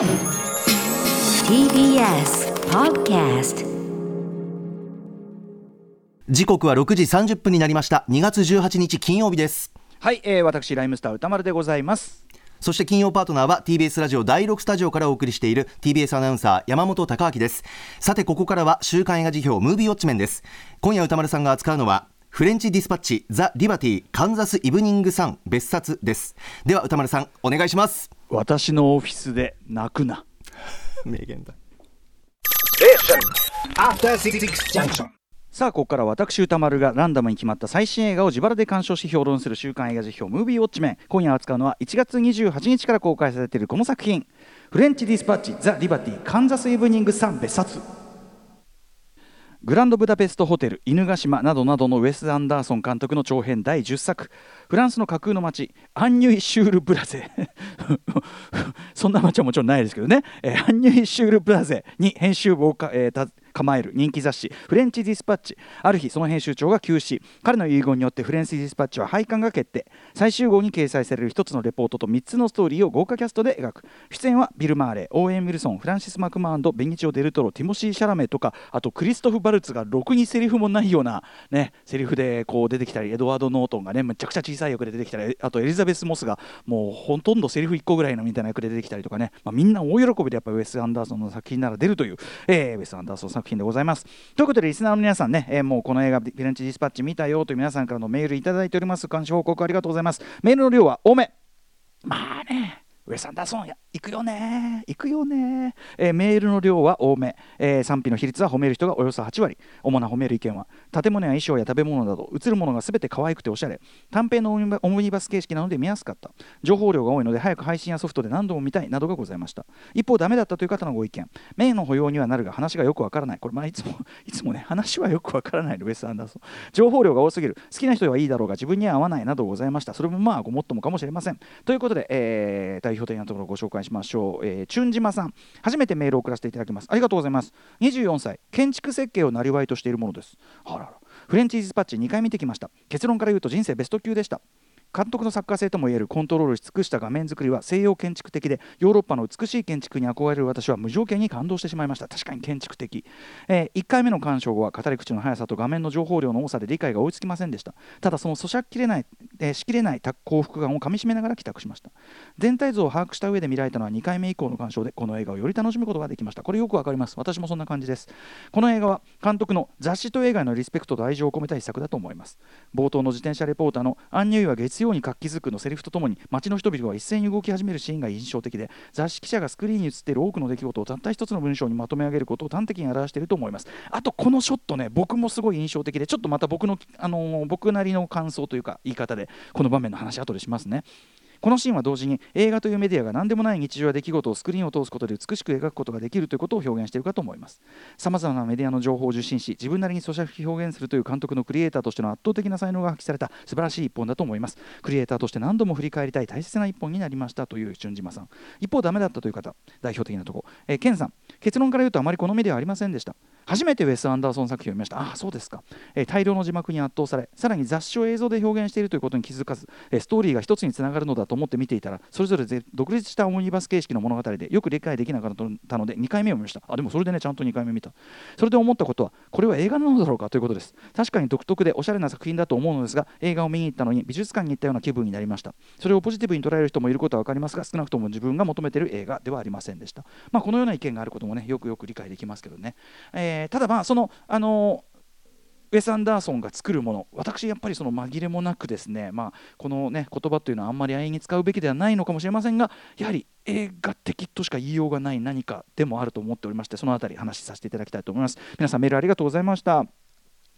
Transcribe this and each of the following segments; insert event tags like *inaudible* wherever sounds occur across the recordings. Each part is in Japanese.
TBS Podcast 時刻は6時30分になりました。2月18日金曜日です。はい、えー、私ライムスター歌丸でございます。そして金曜パートナーは TBS ラジオ第6スタジオからお送りしている TBS アナウンサー山本貴明です。さてここからは週刊映画辞表ムービーウォッチメンです。今夜歌丸さんが扱うのはフレンチディスパッチザ・リバティカンザス・イブニング・サン別冊です。では歌丸さんお願いします。私のオフィスで泣くな。*laughs* 名言だ。After Six Junction. さあここから私歌丸がランダムに決まった最新映画を自腹で鑑賞し評論する週刊映画辞表ムービーウォッチメン。今夜扱うのは1月28日から公開されているこの作品。フレンチディスパッチザ・リバティカンザス・イブニング・サン別冊グランドブダペストホテル犬ヶ島などなどのウェス・アンダーソン監督の長編第10作。フランスの架空の街アンニュイ・シュール・ブラゼ。*laughs* そんな街はもちろんないですけどね、えーアンニュイ・シュール・ブラゼに編集部を、えー構える人気雑誌フレンチ・ディスパッチある日その編集長が急死。彼の遺言によってフレンチ・ディスパッチは廃刊が決定。最終号に掲載される1つのレポートと3つのストーリーを豪華キャストで描く。出演はビル・マーレイオーエン・ウィルソンフランシス・マクドーマンドベニチオ・デルトロティモシー・シャラメとかあとクリストフ・ヴァルツがろくにセリフもないようなねセリフでこう出てきたりエドワード・ノートンがねめちゃくちゃ小さい役で出てきたりあとエリザベス・モスがもうほとんどセリフ1個ぐらいのみたいな役で出てきたりとかね、まあ、みんな大喜びでやっぱウェス・アンダーソンの作品なら出るという、えーウェス・アンダーソンさん作品でございます。ということでリスナーの皆さんね、えーもうこの映画「フィレンチ・ディスパッチ」見たよという皆さんからのメールいただいております。監視報告ありがとうございます。メールの量は多め。まあね。ウェス・アンダソンや行くよね。行くよね、えーメールの量は多め、えー賛否の比率は褒める人がおよそ8割。主な褒める意見は建物や衣装や食べ物など映るものが全て可愛くておしゃれ。短編のオムニバス形式なので見やすかった。情報量が多いので早く配信やソフトで何度も見たいなどがございました。一方ダメだったという方のご意見。名の保養にはなるが話がよくわからない。これまあいつも *laughs* いつもね話はよくわからないのウェス・アンダーソン情報量が多すぎる。好きな人はいいだろうが自分には合わないなどございました。それもまあごもっともかもしれません。ということで、えー代表的なところをご紹介しましょう、えー、チュンジマさん初めてメールを送らせていただきます。ありがとうございます。24歳建築設計をなりわいとしているものです。あらら。フレンチディスパッチ2回見てきました。結論から言うと人生ベスト級でした。監督の作家性ともいえるコントロールし尽くした画面作りは西洋建築的でヨーロッパの美しい建築に憧れる私は無条件に感動してしまいました。確かに建築的、え1回目の鑑賞後は語り口の速さと画面の情報量の多さで理解が追いつきませんでした。ただその咀嚼きれない、えーしきれない幸福感をかみしめながら帰宅しました。全体像を把握した上で見られたのは2回目以降の鑑賞でこの映画をより楽しむことができました。これよくわかります。私もそんな感じです。この映画は監督の雑誌と映画のリスペクトと愛情を込めた一作だと思います。冒頭の自転車レポーターの「アンニュイは月ように活気づく」のセリフとともに街の人々が一斉に動き始めるシーンが印象的で雑誌記者がスクリーンに映っている多くの出来事をたった一つの文章にまとめ上げることを端的に表していると思います。あとこのショットね僕もすごい印象的でちょっとまた僕の、あのー僕なりの感想というか言い方でこの場面の話後でしますね。このシーンは同時に映画というメディアが何でもない日常や出来事をスクリーンを通すことで美しく描くことができるということを表現しているかと思います。さまざまなメディアの情報を受信し自分なりに咀嚼表現するという監督のクリエイターとしての圧倒的な才能が発揮された素晴らしい一本だと思います。クリエイターとして何度も振り返りたい大切な一本になりましたという俊島さん一方ダメだったという方代表的なところ、えーケンさん結論から言うとあまりこのメディアはありませんでした。初めてウェス・アンダーソン作品を見ました。ああそうですか、えー大量の字幕に圧倒されさらに雑誌を映像で表現しているということに気づかず、えーストーリーが一つにつながるのだと思って見ていたらそれぞれ独立したオムニバス形式の物語でよく理解できなかったので2回目を見ました。あでもそれでねちゃんと2回目見た。それで思ったことはこれは映画なのだろうかということです。確かに独特でおしゃれな作品だと思うのですが映画を見に行ったのに美術館に行ったような気分になりました。それをポジティブに捉える人もいることは分かりますが少なくとも自分が求めている映画ではありませんでした。まあこのような意見があることもねよくよく理解できますけどね、えーただまあそのあのウェス・アンダーソンが作るもの私やっぱりその紛れもなくですね、まあ、このね言葉というのはあんまり安易に使うべきではないのかもしれませんがやはり映画的としか言いようがない何かでもあると思っておりましてその辺り話しさせていただきたいと思います。皆さんメールありがとうございました。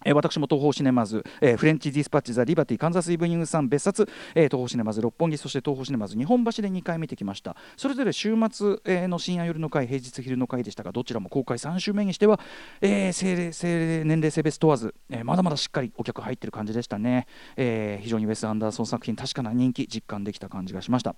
え私も東宝シネマズ、えーフレンチディスパッチ・ザ・リバティ、カンザス・イブニングさん別冊、えー東宝シネマズ六本木、そして東宝シネマズ日本橋で2回見てきました。それぞれ週末、えーの深夜夜の回、平日昼の回でしたが、どちらも公開3週目にしては、えー性齢性年齢性別問わず、えまだまだしっかりお客入ってる感じでしたね。え非常にウェス・アンダーソン作品、確かな人気、実感できた感じがしました。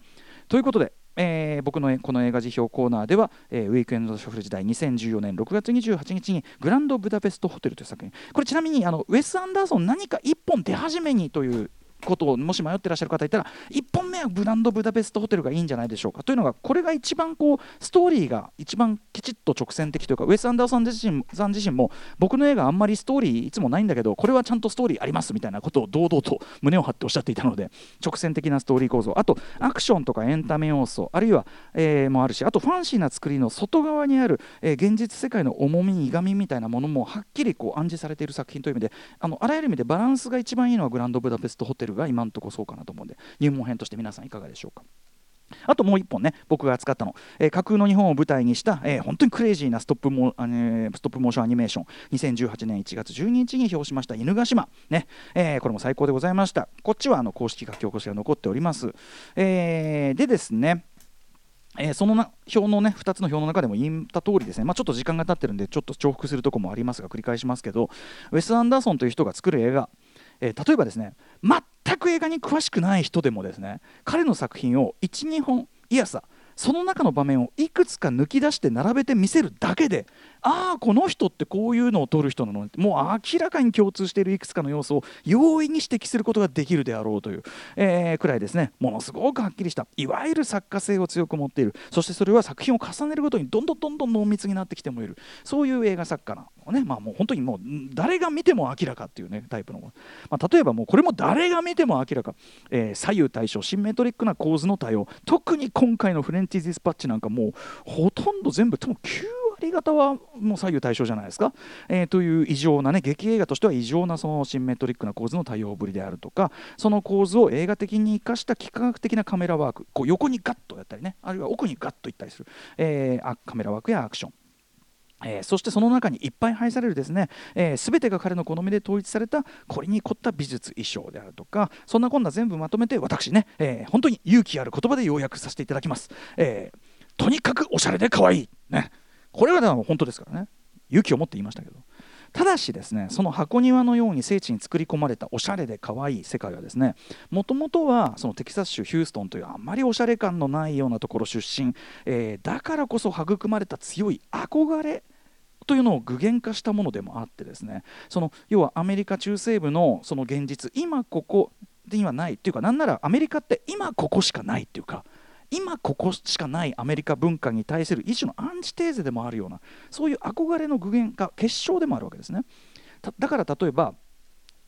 ということで、えー僕のこの映画辞表コーナーでは、えーウィークエンドショッフル時代2014年6月28日にグランドブダペストホテルという作品。これちなみにあのウェス・アンダーソン何か一本出始めにということをもし迷ってらっしゃる方いたら1本目はブランドブダペストホテルがいいんじゃないでしょうか。というのがこれが一番こうストーリーが一番きちっと直線的というかウェス・アンダーソン自身さん自身も僕の映画あんまりストーリーいつもないんだけどこれはちゃんとストーリーありますみたいなことを堂々と胸を張っておっしゃっていたので直線的なストーリー構造。あとアクションとかエンタメ要素あるいは、え、もあるしあとファンシーな作りの外側にある、えー、現実世界の重み苦みみたいなものもはっきりこう暗示されている作品という意味であのあらゆる意味でバランスが一番いいのはグランドブダペストホテルが今のところそうかなと思うんで入門編として皆さんいかがでしょうか。あともう1本ね、僕が扱ったの、えー、架空の日本を舞台にした、えー、本当にクレイジーなストップモあ、ね、ストップモーションアニメーション、2018年1月12日に表しました犬ヶ島、ねえー、これも最高でございました。こっちはあの公式書き起こしが残っております。えー、でですね、えー、そのな表のね2つの表の中でも言った通りですね、まあ、ちょっと時間が経ってるんでちょっと重複するとこもありますが繰り返しますけどウェス・アンダーソンという人が作る映画、えー、例えばですね全く映画に詳しくない人でもですね彼の作品を12本いやさその中の場面をいくつか抜き出して並べて見せるだけでああこの人ってこういうのを撮る人なのもう明らかに共通しているいくつかの要素を容易に指摘することができるであろうという、えー、くらいですね。ものすごくはっきりしたいわゆる作家性を強く持っている。そしてそれは作品を重ねるごとにどんどんどんどん濃密になってきてもいる。そういう映画作家なのね。まあもう本当にもう誰が見ても明らかっていうねタイプの、まあ、例えばもうこれも誰が見ても明らか、えー、左右対称シンメトリックな構図の対応特に今回のフレンチディスパッチなんかもうほとんど全部多分9割方はもう左右対称じゃないですか、えー、という異常なね劇映画としては異常なそのシンメトリックな構図の対応ぶりであるとかその構図を映画的に生かした幾何学的なカメラワークこう横にガッとやったりねあるいは奥にガッといったりする、えー、カメラワークやアクション。えー、そしてその中にいっぱい配されるですね、えー、全てが彼の好みで統一されたこれに凝った美術衣装であるとかそんなこんな全部まとめて私ね、えー、本当に勇気ある言葉で要約させていただきます、えとにかくおしゃれで可愛い。ね。これは本当ですからね。勇気を持って言いましたけど。ただしですねその箱庭のように聖地に作り込まれたおしゃれで可愛い世界はですねもともとはそのテキサス州ヒューストンというあんまりおしゃれ感のないようなところ出身、えー、だからこそ育まれた強い憧れというのを具現化したものでもあってですねその要はアメリカ中西部のその現実今ここではないっていうかなんならアメリカって今ここしかないっていうか今ここしかないアメリカ文化に対する一種のアンチテーゼでもあるようなそういう憧れの具現化結晶でもあるわけですね。だから例えば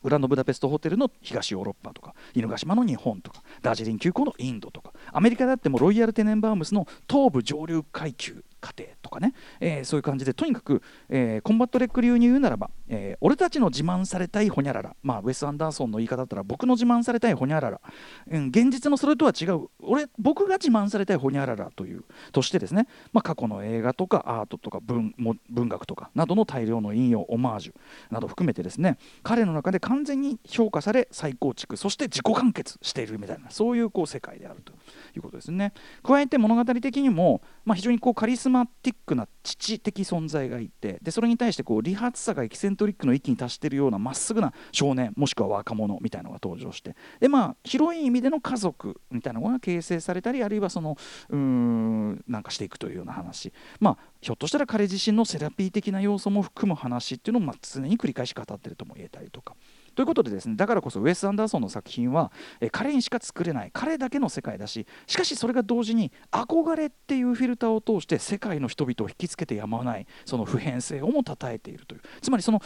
グランドブダペストホテルの東ヨーロッパとか犬ヶ島の日本とかダージリン急行のインドとかアメリカだってもロイヤル・テネンバウムズの東部上流階級家庭とかね、えー、そういう感じでとにかく、えー、コンバット REC 流に言うならば、えー、俺たちの自慢されたいホニャララ、まあ、ウェス・アンダーソンの言い方だったら僕の自慢されたいホニャララ、うん、現実のそれとは違う。俺僕が自慢されたいホニャララというとしてですね、まあ、過去の映画とかアートとか文文学とかなどの大量の引用オマージュなど含めてですね。彼の中で完全に評価され再構築そして自己完結しているみたいなそういうこう世界であるということですね。加えて物語的にも、まあ、非常にこうカリスママティックな父的存在がいてでそれに対してこう理髪さがエキセントリックの域に達しているようなまっすぐな少年もしくは若者みたいなのが登場してでまあ広い意味での家族みたいなのが形成されたりあるいはそのうーんなんかしていくというような話まあひょっとしたら彼自身のセラピー的な要素も含む話っていうのをまあ常に繰り返し語ってるとも言えたりとか。ということでですねだからこそウェス・アンダーソンの作品は、え彼にしか作れない彼だけの世界だししかしそれが同時に憧れっていうフィルターを通して世界の人々を引きつけてやまないその普遍性をもたたえているというつまりその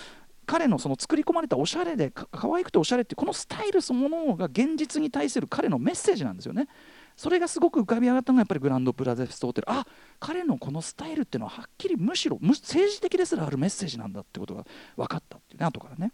彼のその作り込まれたおしゃれでか可愛くておしゃれってこのスタイルそのものが現実に対する彼のメッセージなんですよね。それがすごく浮かび上がったのがやっぱりグランドプラゼストホテルあ彼のこのスタイルっていうのははっきりむしろ政治的ですらあるメッセージなんだってことが分かったっていうね後からね。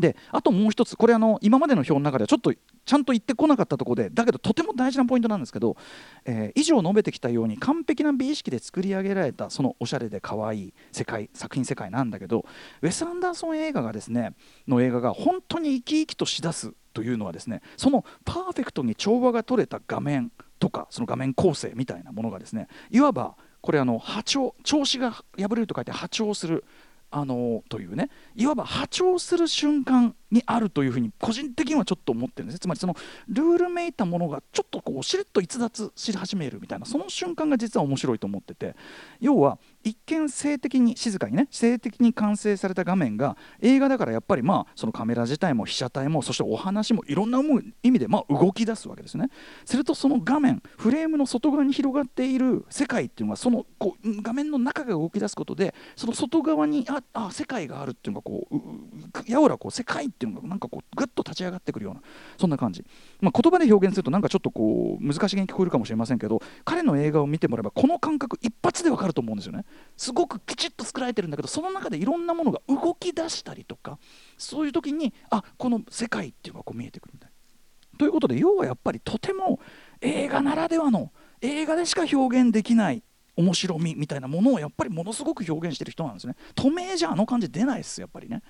であともう一つこれあの今までの表の中ではちょっとちゃんと言ってこなかったところでだけどとても大事なポイントなんですけど、えー、以上述べてきたように完璧な美意識で作り上げられたそのおしゃれで可愛い世界作品世界なんだけどウェス・アンダーソン映画がですねの映画が本当に生き生きとしだすというのはですねそのパーフェクトに調和が取れた画面とかその画面構成みたいなものがですねいわばこれあの波長調子が破れると書いて波長するあのというねいわば波長する瞬間にあるというふうに個人的にはちょっと思ってるんですつまりそのルールめいたものがちょっとこうしれっと逸脱し始めるみたいなその瞬間が実は面白いと思ってて。要は一見性的に静かにね性的に完成された画面が映画だからやっぱりまあそのカメラ自体も被写体もそしてお話もいろんな意味でま動き出すわけですね。するとその画面フレームの外側に広がっている世界っていうのはそのこう画面の中が動き出すことでその外側にああ世界があるっていうのがこうやおらこう世界っていうのがなんかこうぐっと立ち上がってくるようなそんな感じ、まあ、言葉で表現するとなんかちょっとこう難しげに聞こえるかもしれませんけど彼の映画を見てもらえばこの感覚一発でわかると思うんですよねすごくきちっと作られてるんだけどその中でいろんなものが動き出したりとかそういう時にあこの世界っていうのがこう見えてくるみたいな。ということで要はやっぱりとても映画ならではの映画でしか表現できない面白みみたいなものをやっぱりものすごく表現してる人なんですね。透明じゃあの感じ出ないですやっぱりね。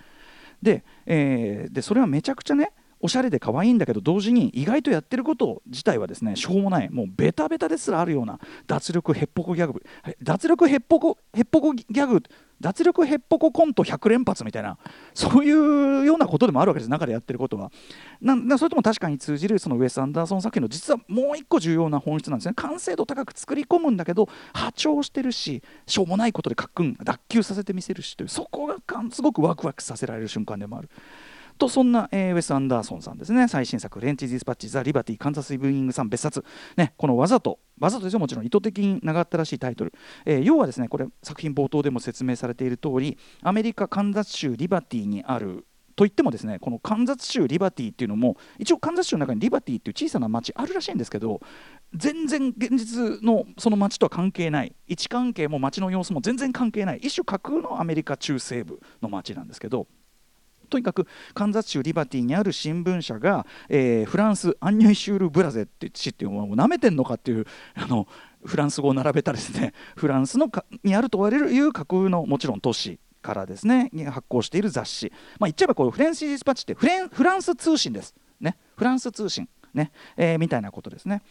で,、えー、でそれはめちゃくちゃねおしゃれで可愛いんだけど同時に意外とやってること自体はですねしょうもない。もうベタベタですらあるような脱力ヘッポコギャグ。脱力ヘッポコヘッポコギャグ脱力ヘッポココント100連発みたいなそういうようなことでもあるわけです。中でやってることは。なそれとも確かに通じるそのウェス・アンダーソン作品の実はもう一個重要な本質なんですね。完成度高く作り込むんだけど波長してるししょうもないことでかっくん脱臼させてみせるしというそこがすごくワクワクさせられる瞬間でもある。とそんな、えー、ウェス・アンダーソンさんですね。最新作「レンチ・ディスパッチ・ザ・リバティ・カンザス・イブニングさん別冊」ね、このわざとわざとですよ。もちろん意図的に長ったらしいタイトル、えー、要はですねこれ作品冒頭でも説明されている通りアメリカ・カンザス州リバティにあるといってもですねこのカンザス州リバティっていうのも一応カンザス州の中にリバティっていう小さな町あるらしいんですけど全然現実のその町とは関係ない。位置関係も町の様子も全然関係ない。一種架空のアメリカ中西部の町なんですけどとにかくカンザス州リバティにある新聞社が、えー、フランスアンニュイシュール・ブラゼっていう地っていうのをなめてんのかっていう *laughs* あのフランス語を並べたですね *laughs* フランスのかにあると言われるいう架空のもちろん都市からですね発行している雑誌、まあ、言っちゃえばこうフレンシー・ディスパッチってフレンフランス通信です、ね、フランス通信、ね。えー、みたいなことですね。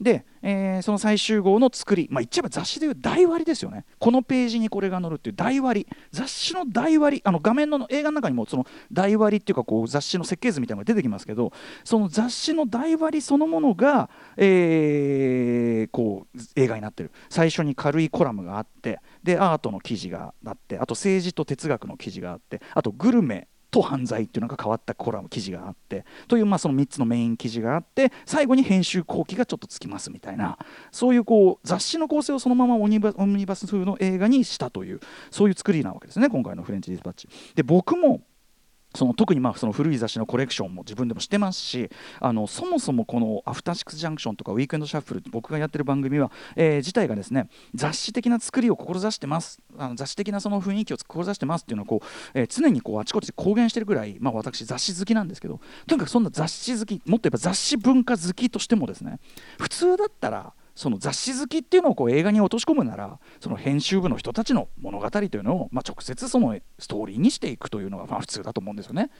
で、えー、その最終号の作り、まあ、言っちゃえば雑誌でいう台割りですよね。このページにこれが載るっていう台割り。雑誌の台割りあの画面の映画の中にもその台割りっていうかこう雑誌の設計図みたいなのが出てきますけどその雑誌の台割りそのものが、えー、こう映画になってる。最初に軽いコラムがあってでアートの記事があってあと政治と哲学の記事があってあとグルメと犯罪っていうのが変わったコラム記事があってというまあその3つのメイン記事があって最後に編集後期がちょっとつきますみたいなそういうこう雑誌の構成をそのままオニバオムニバス風の映画にしたというそういう作りなわけですね今回のフレンチ・ディスパッチ。で僕もその特にまあその古い雑誌のコレクションも自分でもしてますしあのそもそもこの「アフターシックス・ジャンクション」とか「ウィークエンド・シャッフル」僕がやってる番組は、えー、自体がですね雑誌的な作りを志してます。あの雑誌的なその雰囲気を志してますっていうのをこう、えー、常にこうあちこちで公言してるぐらい、まあ、私雑誌好きなんですけどとにかくそんな雑誌好きもっと言えば雑誌文化好きとしてもですね普通だったらその雑誌好きっていうのをこう映画に落とし込むならその編集部の人たちの物語というのを、まあ、直接そのストーリーにしていくというのがまあ普通だと思うんですよね。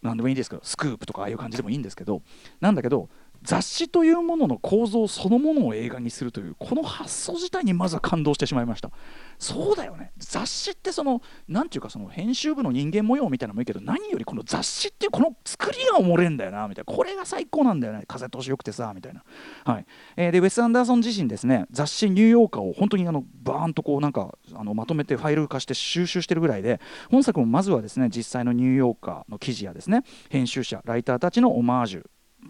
何でもいいですけどスクープとかああいう感じでもいいんですけどなんだけど雑誌というものの構造そのものを映画にするというこの発想自体にまずは感動してしまいました。そうだよね。雑誌ってその何ていうかその編集部の人間模様みたいなのもいいけど何よりこの雑誌っていうこの作りがおもれんだよなみたいな。これが最高なんだよね。風通しよくてさみたいな。はい、えー、でウェス・アンダーソン自身ですね雑誌ニューヨーカーを本当にあのバーンとこうなんかあのまとめてファイル化して収集してるぐらいで本作もまずはですね実際のニューヨーカーの記事やですね編集者ライターたちのオマージュ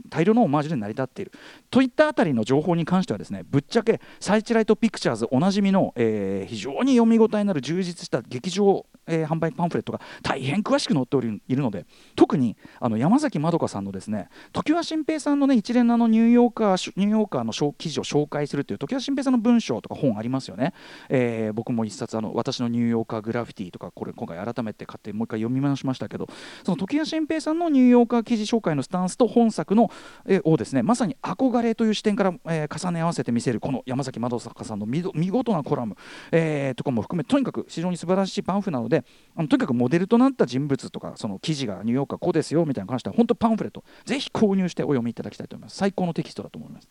大量のオマージュで成り立っている。といったあたりの情報に関してはですねぶっちゃけサイチライトピクチャーズおなじみの、えー、非常に読み応えのある充実した劇場えー、販売パンフレットが大変詳しく載っておりいるので特にあの山崎まどかさんのですね常盤新平さんのね一連のあのニューヨーカーニューヨーカーの記事を紹介するという常盤新平さんの文章とか本ありますよね、えー、僕も一冊あの私のニューヨーカーグラフィティとかこれ今回改めて買ってもう一回読み直しましたけどその常盤新平さんのニューヨーカー記事紹介のスタンスと本作の、え、をですねまさに憧れという視点から、え、重ね合わせて見せるこの山崎まどかさんの見事なコラム、え、とかも含めとにかく非常に素晴らしいパンフなのであのとにかくモデルとなった人物とかその記事がニューヨークはこうですよみたいな関しては本当パンフレットぜひ購入してお読みいただきたいと思います。最高のテキストだと思います。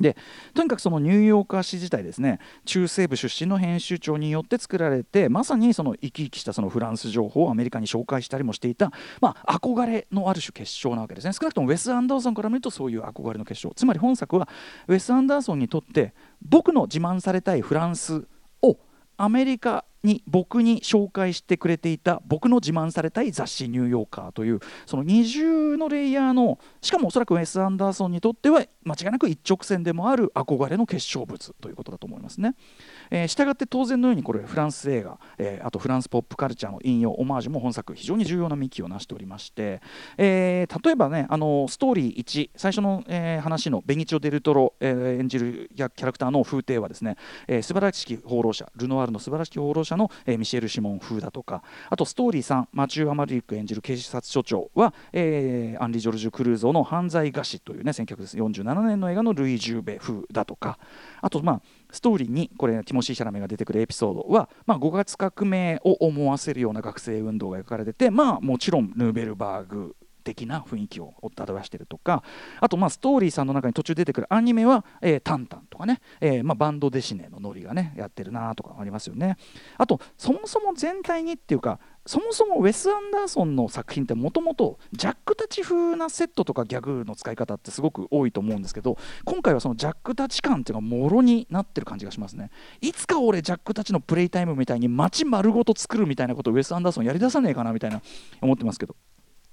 でとにかくそのニューヨーカー誌自体ですね中西部出身の編集長によって作られてまさにその生き生きしたそのフランス情報をアメリカに紹介したりもしていた、まあ、憧れのある種結晶なわけですね。少なくともウェス・アンダーソンから見るとそういう憧れの結晶。つまり本作はウェス・アンダーソンにとって僕の自慢されたいフランスをアメリカに僕に紹介してくれていた僕の自慢されたい雑誌「ニューヨーカー」というその二重のレイヤーのしかもおそらくウェス・アンダーソンにとっては間違いなく一直線でもある憧れの結晶物ということだと思いますね。えー、したがって当然のようにこれフランス映画、えー、あとフランスポップカルチャーの引用オマージュも本作非常に重要な幹を成しておりまして、えー、例えばねあのストーリー1最初の、えー、話のベニチョ・デルトロ、えー、演じるキャラクターの風景はですね、えー、素晴らしき放浪者ルノワールの素晴らしき放浪者の、えー、ミシェル・シモン風だとかあとストーリー3マチュー・アマリック演じる警察署長は、えー、アンリ・ジョルジュ・クルーゾーの犯罪餓死というね1947年の映画のルイ・ジューベ風だとかあとまあストーリーにこれティモシー・シャラメが出てくるエピソードは、まあ、5月革命を思わせるような学生運動が描かれてて、まあ、もちろんヌーベルバーグ的な雰囲気を表してるとかあとまあストーリーさんの中に途中出てくるアニメは「えー、タンタン」とかね、えーまあ、バンドデシネのノリがねやってるなとかありますよね。あとそもそも全体にっていうかそもそもウェス・アンダーソンの作品ってもともとジャック・タチ風なセットとかギャグの使い方ってすごく多いと思うんですけど今回はそのジャック・タチ感っていうのがもろになってる感じがしますね。いつか俺ジャック・タチのプレイタイムみたいに街丸ごと作るみたいなことをウェス・アンダーソンやりださねえかなみたいな思ってますけど。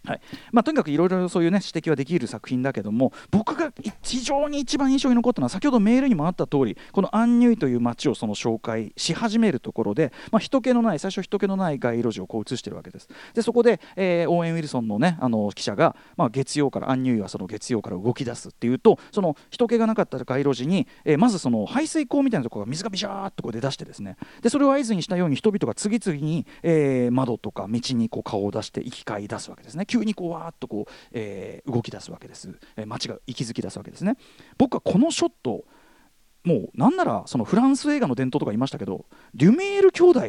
はい。まあ、とにかくいろいろそういうね指摘はできる作品だけども僕が非常に一番印象に残ったのは先ほどメールにもあった通りこのアンニュイという街をその紹介し始めるところで、まあ、人気のない最初人気のない街路樹をこう映してるわけです。でそこで、えー、オーエン・ウィルソンのねあの記者が、まあ、月曜からアンニュイはその月曜から動き出すっていうとその人気がなかった街路樹に、えー、まずその排水溝みたいなところが水がビシャーっとこう出だしてですね。でそれを合図にしたように人々が次々に、えー、窓とか道にこう顔を出して行き交い出すわけですね。急にこうわーっとこう、えー、動き出すわけです、えー、街が息づき出すわけですね。僕はこのショットもうなんならそのフランス映画の伝統とか言いましたけどデュメール兄弟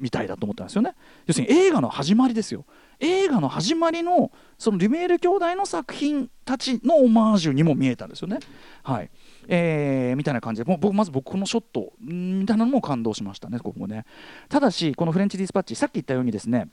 みたいだと思ったんですよね。要するに映画の始まりですよ。映画の始まりのそのデュメール兄弟の作品たちのオマージュにも見えたんですよね。はい。えー、みたいな感じでもう僕まず僕このショットみたいなのも感動しましたねここもね。ただしこのフレンチディスパッチさっき言ったようにですね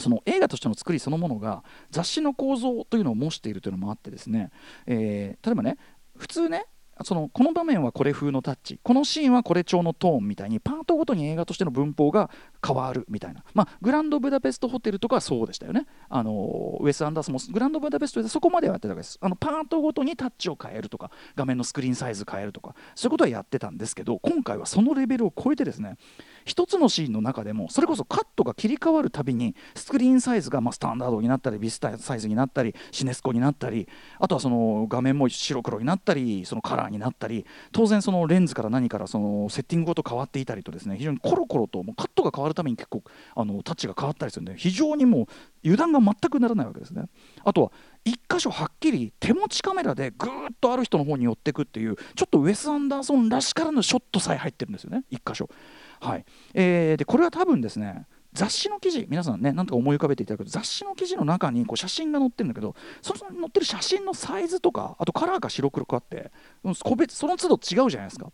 その映画としての作りそのものが雑誌の構造というのを模しているというのもあってですね、えー、例えばね普通ねそのこの場面はこれ風のタッチこのシーンはこれ調のトーンみたいにパートごとに映画としての文法が変わるみたいな、まあ、グランドブダペストホテルとかはそうでしたよね。あのウェス・アンダースもグランドブダペストでそこまではやってたわけです。あのパートごとにタッチを変えるとか画面のスクリーンサイズ変えるとかそういうことはやってたんですけど今回はそのレベルを超えてですね一つのシーンの中でもそれこそカットが切り替わるたびにスクリーンサイズがまスタンダードになったりビスタサイズになったりシネスコになったりあとはその画面も白黒になったりそのカラーになったり当然そのレンズから何からそのセッティングごと変わっていたりとですね非常にコロコロともうカットが変わるために結構あのタッチが変わったりするんで非常にもう油断が全くならないわけですね。あとは1箇所はっきり手持ちカメラでぐーっとある人の方に寄ってくっていうちょっとウェス・アンダーソンらしからぬショットさえ入ってるんですよね1箇所。はい。えー、でこれは多分ですね雑誌の記事皆さんねなんとか思い浮かべていただく。と雑誌の記事の中にこう写真が載ってるんだけどその載ってる写真のサイズとかあとカラーが白黒くあって個別その都度違うじゃないですか。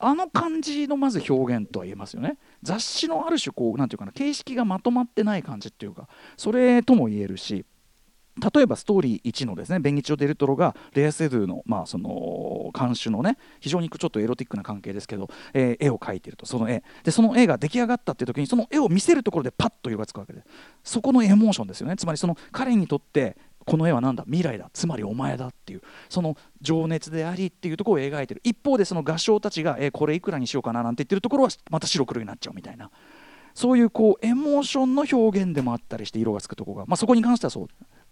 あの感じのまず表現とは言えますよね。雑誌のある種こうなんていうかな形式がまとまってない感じっていうかそれとも言えるし例えばストーリー1のですねベンギチョ・デルトロがレア・セドゥの,、まあその監修のね非常にちょっとエロティックな関係ですけど、えー、絵を描いているとその絵。でその絵が出来上がったっていう時にその絵を見せるところでパッと色がつくわけでそこのエモーションですよね。つまりその彼にとってこの絵は何だ？未来だ。つまりお前だっていう。その情熱でありっていうところを描いてる。一方でその合唱たちが、えー、これいくらにしようかななんて言ってるところはまた白黒になっちゃうみたいな。そういうこうエモーションの表現でもあったりして色がつくところが、まあ、そこに関してはそう。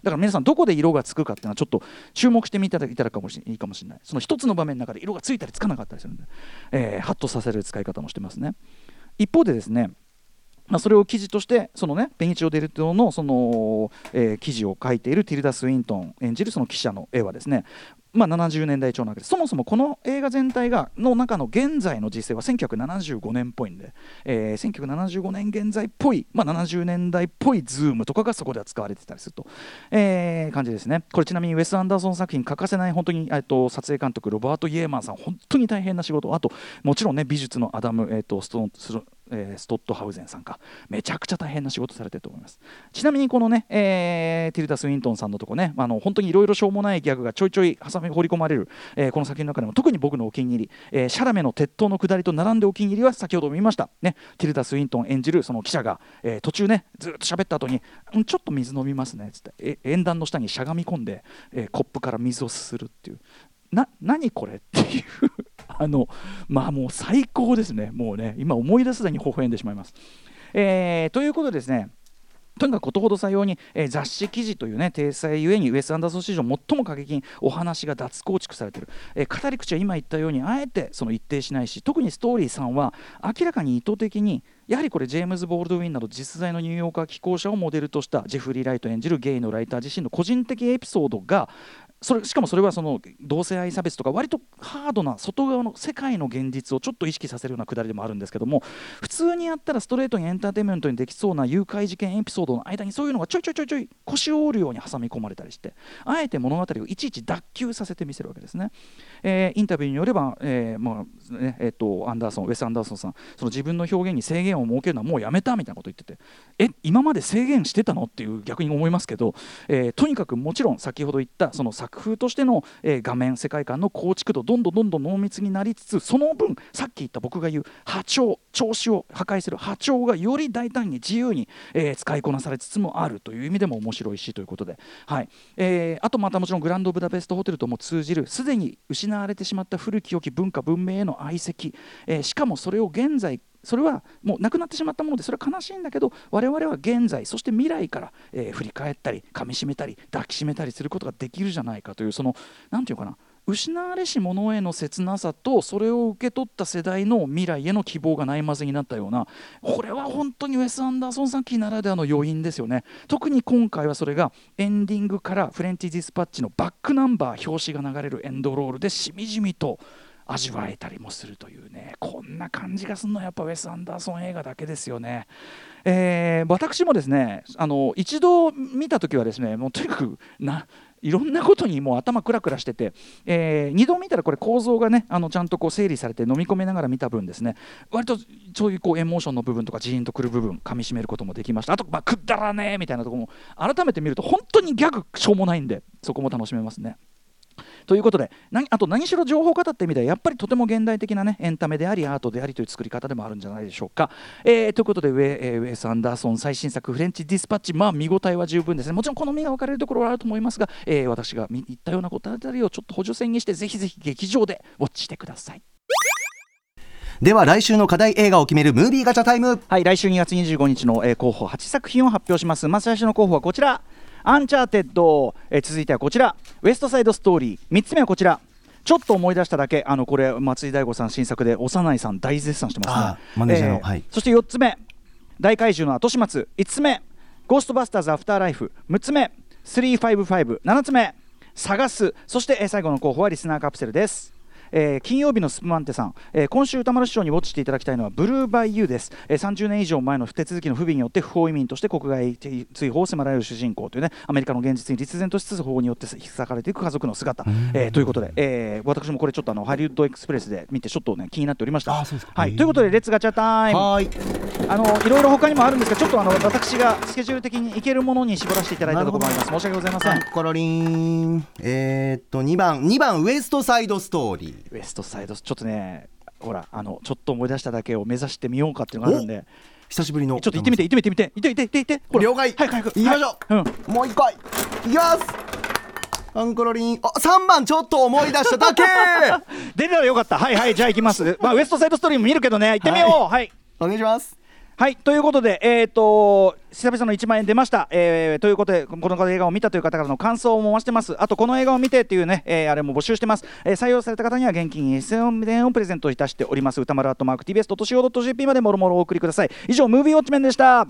だから皆さんどこで色がつくかっていうのはちょっと注目してみていただけたらかもしいいかもしれないその一つの場面の中で色がついたりつかなかったりするんで、えー、ハッとさせる使い方もしてますね。一方でですねまあ、それを記事としてそのねベニチオ・デルトのその、えー、記事を書いているティルダ・スウィントン演じるその記者の絵はですねまあ、70年代調なわけです。そもそもこの映画全体がの中の現在の時制は1975年っぽいんで、えー、1975年現在っぽい、まあ、70年代っぽいズームとかがそこでは使われてたりすると、えー、感じですね。これちなみにウェス・アンダーソン作品欠かせない本当に、えー、と撮影監督ロバート・イエーマンさん本当に大変な仕事。あともちろんね美術のアダム、えー、とストーンえー、ストットハウゼンさんか。めちゃくちゃ大変な仕事されてると思います。ちなみにこのね、えー、ティルダ・スウィントンさんのとこねあの本当にいろいろしょうもないギャグがちょいちょい挟み放り込まれる、えー、この作品の中でも特に僕のお気に入り、え、シャラメの鉄塔の下りと並んでお気に入りは先ほども言いました。ねティルダ・スウィントン演じるその記者が、え、途中ねずっと喋った後に、うん、ちょっと水飲みますねっつって。え演壇の下にしゃがみ込んで、え、コップから水をすするっていう。な何これ？っていう。*laughs* あのまあもう最高ですね。もうね今思い出すだに微笑んでしまいます、えー、ということですねとにかくことほどさように、えー、雑誌記事というね体裁ゆえにウェス・アンダーソン史上最も過激にお話が脱構築されている、えー、語り口は今言ったようにあえてその一定しないし特にストーリーさんは明らかに意図的にやはりこれジェームズ・ボールドウィンなど実在のニューヨーカー寄港者をモデルとしたジェフリー・ライト演じるゲイのライター自身の個人的エピソードがそれしかもそれはその同性愛差別とか割とハードな外側の世界の現実をちょっと意識させるようなくだりでもあるんですけども普通にやったらストレートにエンターテインメントにできそうな誘拐事件エピソードの間にそういうのがちょいちょいちょいちょい腰を折るように挟み込まれたりしてあえて物語をいちいち脱臼させてみせるわけですね、えー、インタビューによれば、えーまあえーと、アンダーソンウェス・アンダーソンさんその自分の表現に制限を設けるのはもうやめたみたいなこと言っててえ今まで制限してたの？っていう逆に思いますけど、えー、とにかくもちろん先ほど言ったその作作風としてのえー、画面世界観の構築度どんどんどんどん濃密になりつつその分さっき言った僕が言う波長調子を破壊する波長がより大胆に自由に、えー、使いこなされつつもあるという意味でも面白いしということで、はいえー、あとまたもちろんグランドブダペストホテルとも通じるすでに失われてしまった古き良き文化文明への愛惜、えー、しかもそれを現在それはもうなくなってしまったものでそれは悲しいんだけど我々は現在そして未来から、えー、振り返ったりかみしめたり抱きしめたりすることができるじゃないかというその何て言うかな失われし者への切なさとそれを受け取った世代の未来への希望がないまぜになったようなこれは本当にウェス・アンダーソン作品ならではの余韻ですよね。特に今回はそれがエンディングからフレンチ・ディスパッチのバックナンバー表紙が流れるエンドロールでしみじみと味わえたりもするというねこんな感じがするのはやっぱウェス・アンダーソン映画だけですよね。えー、私もですねあの一度見た時はですねもうとにかくないろんなことにもう頭クラクラしてて、えー、2度見たらこれ構造がねあのちゃんとこう整理されて飲み込めながら見た分ですね割とそういうこうエモーションの部分とかジーンとくる部分かみしめることもできましたあと、まあ、くだらねえみたいなところも改めて見ると本当にギャグしょうもないんでそこも楽しめますね。ということであと何しろ情報型って意味ではやっぱりとても現代的な、ね、エンタメでありアートでありという作り方でもあるんじゃないでしょうか。えー、ということでウェ,、えー、ウェス・アンダーソン最新作「フレンチ・ディスパッチ」まあ見応えは十分ですねもちろん好みが分かれるところはあると思いますが、えー、私が言ったようなことあたりをちょっと補助線にしてぜひぜひ劇場でウォッチしてください。では来週の課題映画を決めるムービーガチャタイムはい来週2月25日の、えー、候補8作品を発表しますまず最初の候補はこちらアンチャーテッド、えー、続いてはこちら。ウエストサイドストーリー3つ目はこちら。ちょっと思い出しただけ。あのこれ松居大悟さん新作で幼いさん大絶賛してますね。マネージャーの、えーはい、そして4つ目。大怪獣の後始末。5つ目。ゴーストバスターズアフターライフ6つ目。355。7つ目さがす。そして最後の候補はリスナーカプセルですえー、金曜日のスプマンテさん、えー、今週宇多丸師匠にウォッチしていただきたいのはブルーバイユーです、えー、30年以上前の手続きの不備によって不法移民として国外追放を迫られる主人公というねアメリカの現実に慄然としつつ法によって引き裂かれていく家族の姿、えー、ということで、えー、私もこれちょっとあのハリウッドエクスプレスで見てちょっとね気になっておりました。はい、ということで Let's ガチャタイム。はい。あのいろいろ他にもあるんですがちょっとあの私がスケジュール的にいけるものに絞らせていただいたところもあります。申し訳ございません。コロリン。えー、っと2番。2番ウエストサイドストーリーウエストサイドちょっとねほらあのちょっと思い出しただけを目指してみようかっていうのがあるんで。久しぶりのちょっと行ってみて行ってみて行ってみて行って行って行って。了解はい早く行きましょう、はい。うん、もう一回。行きますアンコロリン。あ3番ちょっと思い出しただけ。*laughs* 出たらよかった。はいはいじゃあ行きます。*laughs* まあウエストサイドストーリーも見るけどね。行ってみよう。はい、はい、お願いしますはいということで、えーと、久々の1万円出ました、えー、ということでこの映画を見たという方からの感想を回してます。あとこの映画を見てっていうね、えー、あれも募集してます、えー、採用された方には現金1000円をプレゼントいたしております。歌丸アットマーク TBS.CO.JP までもろもろお送りください。以上ムービーウォッチメンでした。